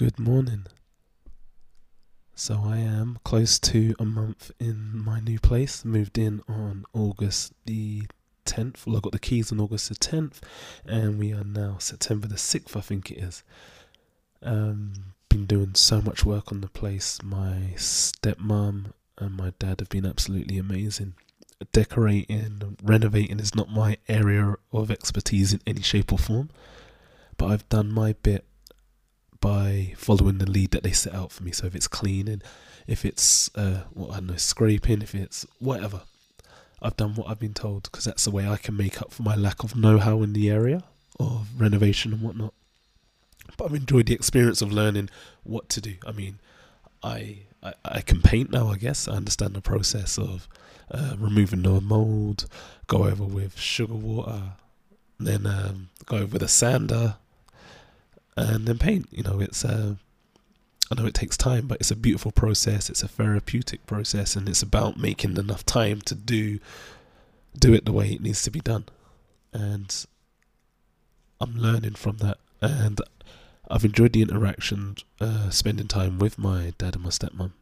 Good morning. So I am close to a month in my new place. Moved in on August the 10th. Well, I got the keys on August the 10th, and we are now September the 6th, I think it is. Um, been doing so much work on the place. My stepmom and my dad have been absolutely amazing. Decorating, renovating is not my area of expertise in any shape or form, but I've done my bit by following the lead that they set out for me. So if it's cleaning, if it's uh, what I don't know, scraping, if it's whatever, I've done what I've been told because that's the way I can make up for my lack of know-how in the area of renovation and whatnot. But I've enjoyed the experience of learning what to do. I mean, I I, I can paint now. I guess I understand the process of uh, removing the mold, go over with sugar water, then um, go over with a sander, and then paint. You know, it's uh, I know it takes time, but it's a beautiful process. It's a therapeutic process, and it's about making enough time to do do it the way it needs to be done. And I'm learning from that, and I've enjoyed the interaction, uh, spending time with my dad and my stepmom.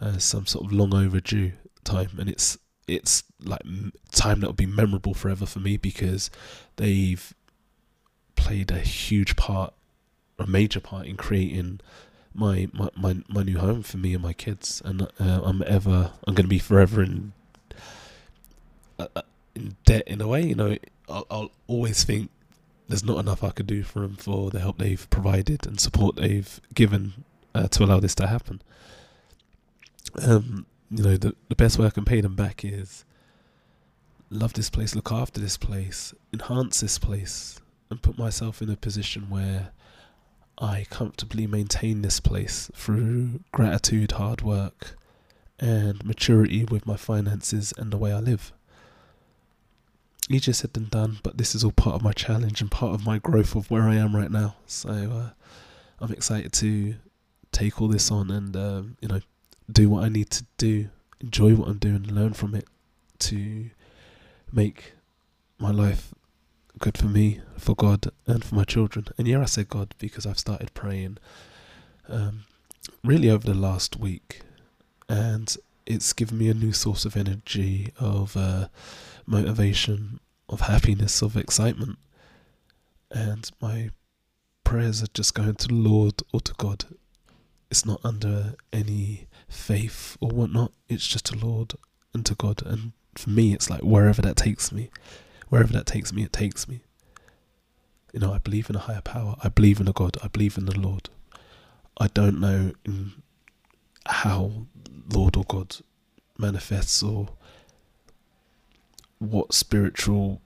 Uh, some sort of long overdue time, and it's it's like time that will be memorable forever for me because they've played a huge part, a major part in creating my my my, my new home for me and my kids, and uh, I'm ever I'm going to be forever in uh, uh, in debt in a way. You know, I'll, I'll always think there's not enough I could do for them for the help they've provided and support they've given uh, to allow this to happen. Um, you know, the the best way I can pay them back is love this place, look after this place, enhance this place, and put myself in a position where I comfortably maintain this place through gratitude, hard work, and maturity with my finances and the way I live. Easier said than done, but this is all part of my challenge and part of my growth of where I am right now. So uh, I'm excited to take all this on and um, you know do what I need to do, enjoy what I'm doing, learn from it to make my life good for me, for God, and for my children. And yeah, I say God because I've started praying um, really over the last week, and it's given me a new source of energy, of uh, motivation, of happiness, of excitement. And my prayers are just going to Lord or to God. It's not under any faith or whatnot, it's just to Lord and to God. And for me, it's like wherever that takes me wherever that takes me, it takes me. You know, I believe in a higher power. I believe in a God. I believe in the Lord. I don't know mm, how Lord or God manifests or what spiritual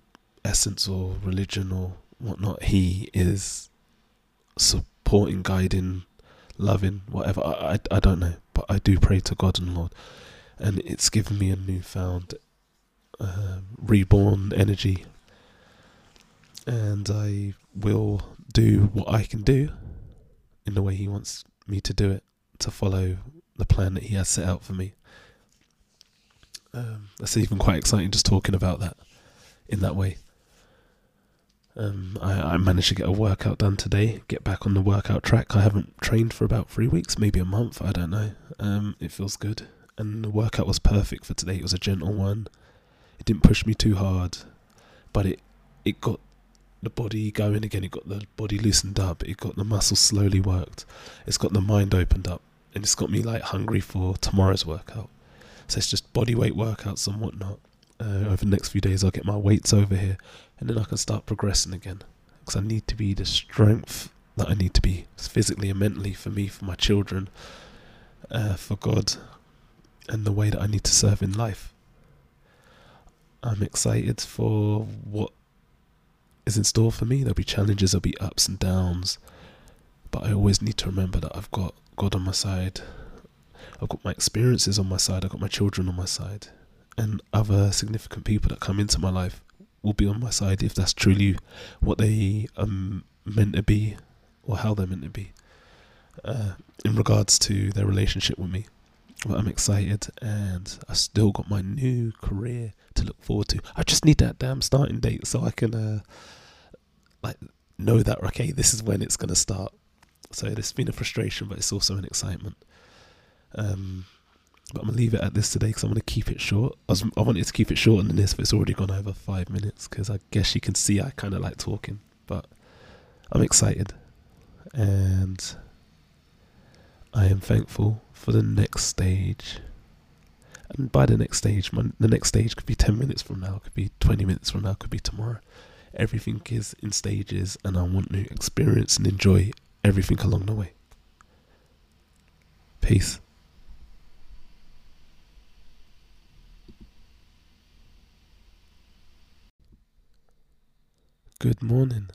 essence or religion or whatnot He is supporting, guiding, loving, whatever. I, I, I don't know. But I do pray to God and Lord. And it's given me a newfound uh, reborn energy, and I will do what I can do in the way He wants me to do it to follow the plan that He has set out for me. Um, that's even quite exciting just talking about that in that way. Um, I, I, managed to get a workout done today, get back on the workout track. I haven't trained for about three weeks, maybe a month, I don't know. Um, it feels good. And the workout was perfect for today. It was a gentle one. It didn't push me too hard, but it it got the body going again. It got the body loosened up. It got the muscles slowly worked. It's got the mind opened up, and it's got me like hungry for tomorrow's workout. So it's just body weight workouts and whatnot. Uh, over the next few days, I'll get my weights over here, and then I can start progressing again. Because I need to be the strength that I need to be physically and mentally for me, for my children, uh, for God, and the way that I need to serve in life. I'm excited for what is in store for me. There'll be challenges, there'll be ups and downs, but I always need to remember that I've got God on my side. I've got my experiences on my side. I've got my children on my side, and other significant people that come into my life will be on my side if that's truly what they are meant to be or how they're meant to be uh, in regards to their relationship with me. But I'm excited, and I still got my new career to look forward to. I just need that damn starting date so I can uh, like know that okay, this is when it's gonna start. So it's been a frustration, but it's also an excitement. Um, but I'm gonna leave it at this today because I'm gonna keep it short. I, was, I wanted to keep it shorter than this, but it's already gone over five minutes because I guess you can see I kind of like talking. But I'm excited, and I am thankful for the next stage. And by the next stage, my, the next stage could be 10 minutes from now, could be 20 minutes from now, could be tomorrow. Everything is in stages, and I want to experience and enjoy everything along the way. Peace. Good morning.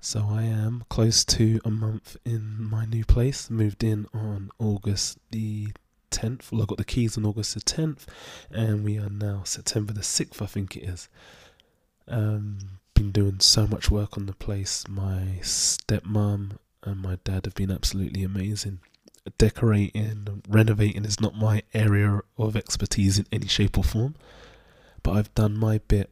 So I am close to a month in my new place. Moved in on August the 10th. Well, I got the keys on August the 10th, and we are now September the 6th, I think it is. Um, been doing so much work on the place. My stepmom and my dad have been absolutely amazing. Decorating, renovating is not my area of expertise in any shape or form, but I've done my bit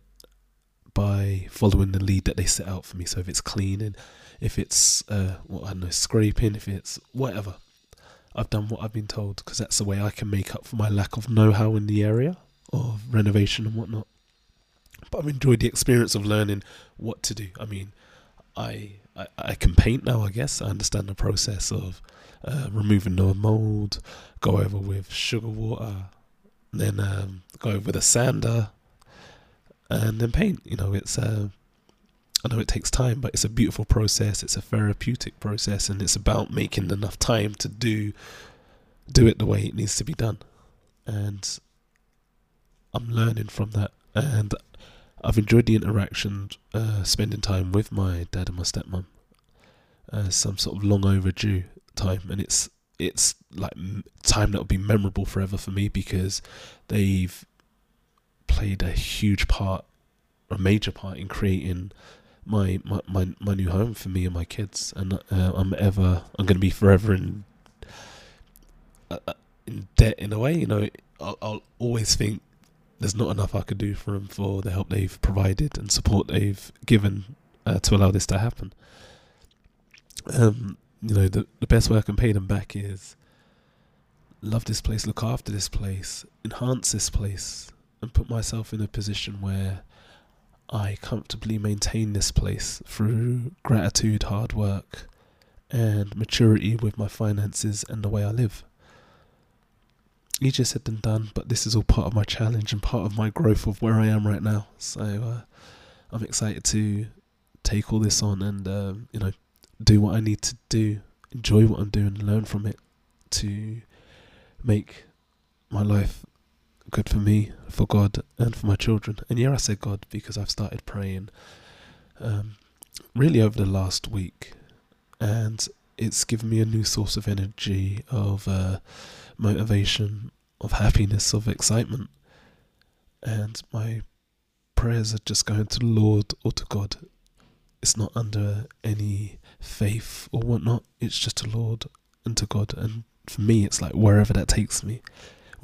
by following the lead that they set out for me. So if it's cleaning, if it's uh, what I don't know, scraping, if it's whatever, I've done what I've been told because that's the way I can make up for my lack of know-how in the area of renovation and whatnot. But I've enjoyed the experience of learning what to do. I mean, I I, I can paint now. I guess I understand the process of uh, removing the mold, go over with sugar water, then um, go over with a sander, and then paint. You know, it's uh, I know it takes time, but it's a beautiful process. It's a therapeutic process, and it's about making enough time to do do it the way it needs to be done. And I'm learning from that, and I've enjoyed the interaction, uh, spending time with my dad and my stepmom. Uh, some sort of long overdue time, and it's it's like time that will be memorable forever for me because they've played a huge part, a major part in creating my my my, my new home for me and my kids, and uh, I'm ever I'm going to be forever in uh, uh, in debt in a way. You know, I'll, I'll always think there's not enough I could do for them for the help they've provided and support they've given uh, to allow this to happen. Um, you know, the the best way I can pay them back is love this place, look after this place, enhance this place, and put myself in a position where I comfortably maintain this place through gratitude, hard work, and maturity with my finances and the way I live. Easier said than done, but this is all part of my challenge and part of my growth of where I am right now. So uh, I'm excited to take all this on and um, you know do what I need to do, enjoy what I'm doing, learn from it to make my life good for me, for God, and for my children. And yeah, I say God because I've started praying um, really over the last week, and it's given me a new source of energy, of uh, motivation, of happiness, of excitement. And my prayers are just going to Lord or to God. It's not under any faith or whatnot, it's just to Lord and to God. And for me, it's like wherever that takes me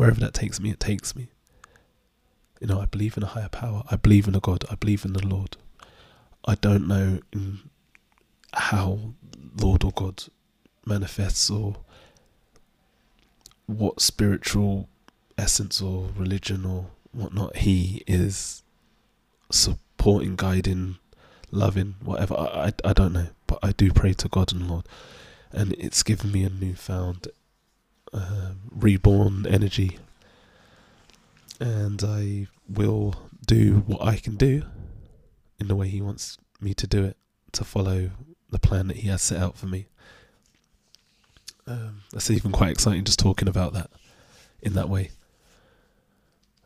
wherever that takes me, it takes me. You know, I believe in a higher power. I believe in a God. I believe in the Lord. I don't know mm, how Lord or God manifests or what spiritual essence or religion or whatnot He is supporting, guiding, loving, whatever. I, I, I don't know. But I do pray to God and Lord. And it's given me a newfound uh, reborn energy, and I will do what I can do in the way He wants me to do it to follow the plan that He has set out for me. Um, that's even quite exciting just talking about that in that way.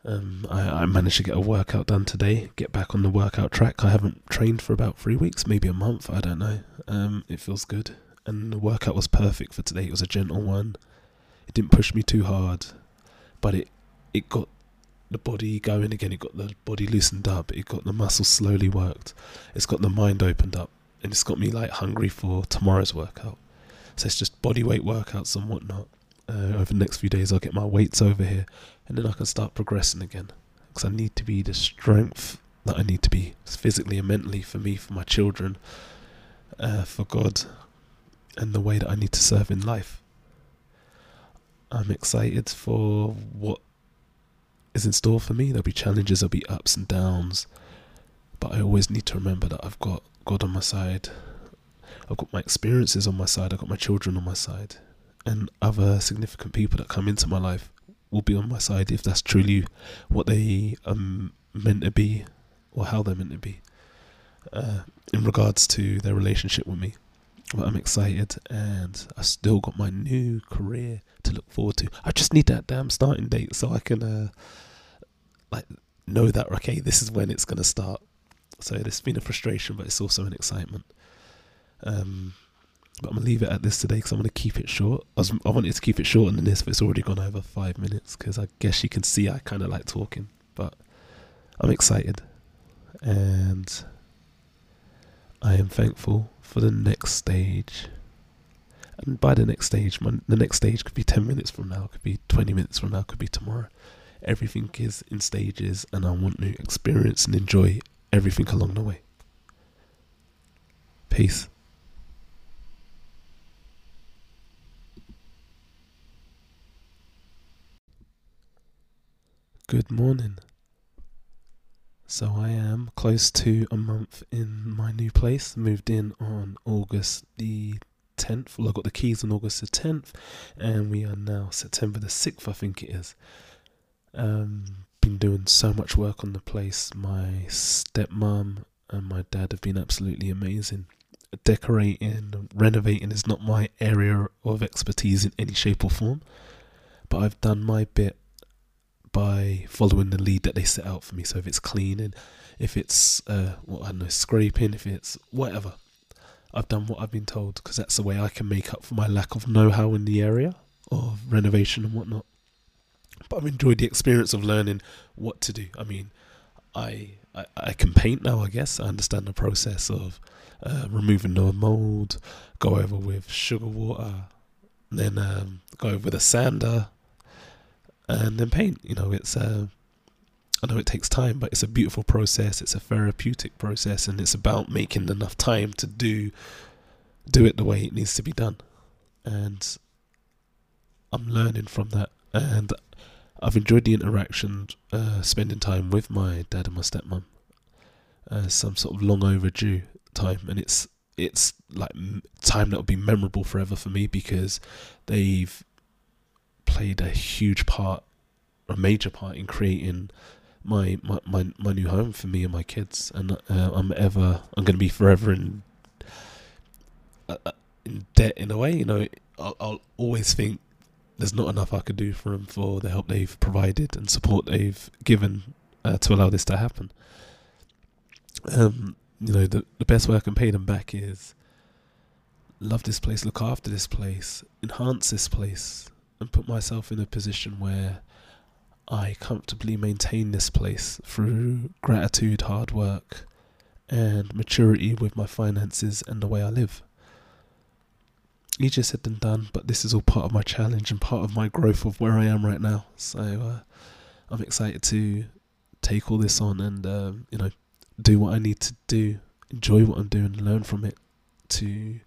Um, I, I, managed to get a workout done today, get back on the workout track. I haven't trained for about three weeks, maybe a month, I don't know. Um, it feels good. And the workout was perfect for today. It was a gentle one. It didn't push me too hard, but it it got the body going again. It got the body loosened up. It got the muscles slowly worked. It's got the mind opened up, and it's got me like hungry for tomorrow's workout. So it's just body weight workouts and whatnot. Uh, over the next few days, I'll get my weights over here, and then I can start progressing again. Because I need to be the strength that I need to be physically and mentally for me, for my children, uh, for God, and the way that I need to serve in life. I'm excited for what is in store for me. There'll be challenges, there'll be ups and downs, but I always need to remember that I've got God on my side. I've got my experiences on my side, I've got my children on my side, and other significant people that come into my life will be on my side if that's truly what they are meant to be or how they're meant to be uh, in regards to their relationship with me. But I'm excited and I still got my new career to look forward to. I just need that damn starting date so I can uh, like know that okay, this is when it's gonna start. So it's been a frustration, but it's also an excitement. Um, but I'm gonna leave it at this today because I'm gonna keep it short. I, was, I wanted to keep it shorter than this, but it's already gone over five minutes because I guess you can see I kind of like talking. But I'm excited, and I am thankful for the next stage. And by the next stage, my, the next stage could be 10 minutes from now, could be 20 minutes from now, could be tomorrow. Everything is in stages, and I want to experience and enjoy everything along the way. Peace. Good morning. So I am close to a month in my new place. Moved in on August the 10th. Well, I got the keys on August the 10th, and we are now September the 6th, I think it is. Um, been doing so much work on the place. My stepmom and my dad have been absolutely amazing. Decorating, renovating is not my area of expertise in any shape or form, but I've done my bit by following the lead that they set out for me. So if it's cleaning, if it's uh, what I know, scraping, if it's whatever, I've done what I've been told because that's the way I can make up for my lack of know-how in the area of renovation and whatnot. But I've enjoyed the experience of learning what to do. I mean, I I, I can paint now. I guess I understand the process of uh, removing the mold, go over with sugar water, then um, go over with a sander, and then paint. You know, it's uh, I know it takes time, but it's a beautiful process. It's a therapeutic process, and it's about making enough time to do do it the way it needs to be done. And I'm learning from that, and I've enjoyed the interaction, uh, spending time with my dad and my stepmom. Uh, some sort of long overdue time, and it's it's like time that will be memorable forever for me because they've played a huge part, a major part in creating my my my, my new home for me and my kids, and uh, I'm ever I'm going to be forever in uh, uh, in debt in a way. You know, I'll, I'll always think there's not enough I could do for them for the help they've provided and support they've given uh, to allow this to happen. Um, you know, the the best way I can pay them back is love this place, look after this place, enhance this place, and put myself in a position where I comfortably maintain this place through gratitude, hard work, and maturity with my finances and the way I live. Easier said than done, but this is all part of my challenge and part of my growth of where I am right now. So uh, I'm excited to take all this on and um, you know do what I need to do, enjoy what I'm doing, learn from it to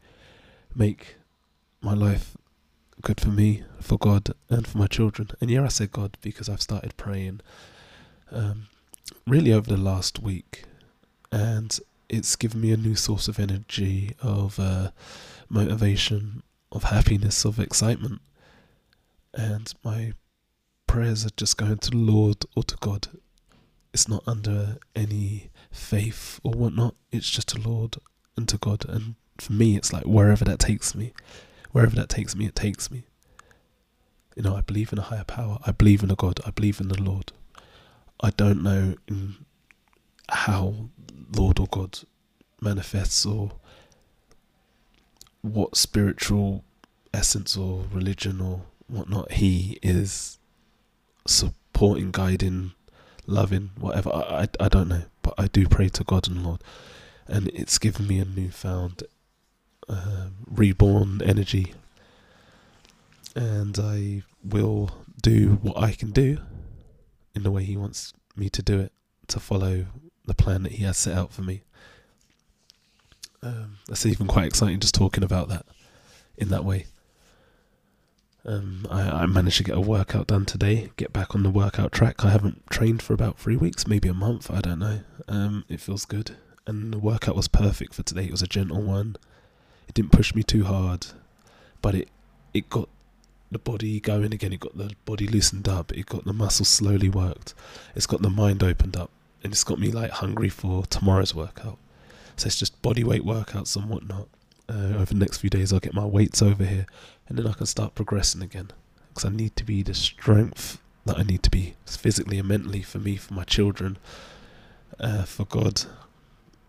make my life good for me, for God, and for my children. And yeah, I say God because I've started praying um, really over the last week, and it's given me a new source of energy, of uh, motivation, of happiness, of excitement. And my prayers are just going to Lord or to God. It's not under any faith or whatnot, it's just to Lord and to God. And for me, it's like wherever that takes me wherever that takes me, it takes me. You know, I believe in a higher power. I believe in a God. I believe in the Lord. I don't know how Lord or God manifests or what spiritual essence or religion or whatnot he is supporting, guiding, loving, whatever. I, I, I don't know. But I do pray to God and Lord. And it's given me a newfound uh, reborn energy, and I will do what I can do in the way He wants me to do it to follow the plan that He has set out for me. Um, that's even quite exciting just talking about that. in that way. Um, I, I managed to get a workout done today, get back on the workout track. I haven't trained for about three weeks, maybe a month, I don't know. Um, it feels good. And the workout was perfect for today. It was a gentle one. It didn't push me too hard, but it it got the body going again. It got the body loosened up. It got the muscles slowly worked. It's got the mind opened up, and it's got me like hungry for tomorrow's workout. So it's just body weight workouts and whatnot. Uh, over the next few days, I'll get my weights over here, and then I can start progressing again. Because I need to be the strength that I need to be physically and mentally for me, for my children, uh, for God,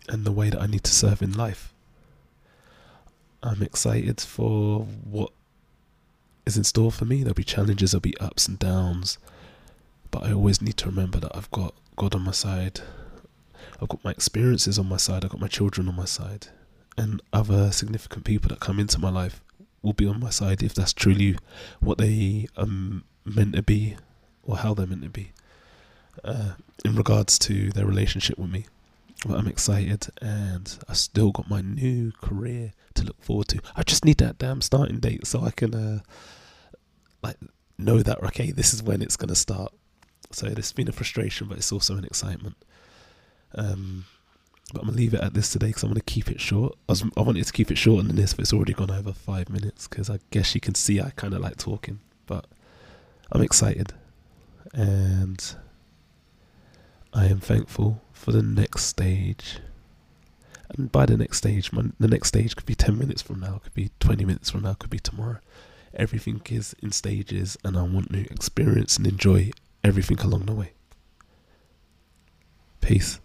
and the way that I need to serve in life. I'm excited for what is in store for me. There'll be challenges, there'll be ups and downs, but I always need to remember that I've got God on my side. I've got my experiences on my side. I've got my children on my side, and other significant people that come into my life will be on my side if that's truly what they are meant to be, or how they're meant to be, uh, in regards to their relationship with me. But I'm excited, and I still got my new career to look forward to. I just need that damn starting date so I can uh, like know that okay, this is when it's gonna start. So it's been a frustration, but it's also an excitement. Um, but I'm gonna leave it at this today because I'm gonna keep it short. I, was, I wanted to keep it shorter than this, but it's already gone over five minutes because I guess you can see I kind of like talking. But I'm excited, and I am thankful for the next stage and by the next stage, my, the next stage could be 10 minutes from now, could be 20 minutes from now, could be tomorrow. Everything is in stages, and I want to experience and enjoy everything along the way. Peace.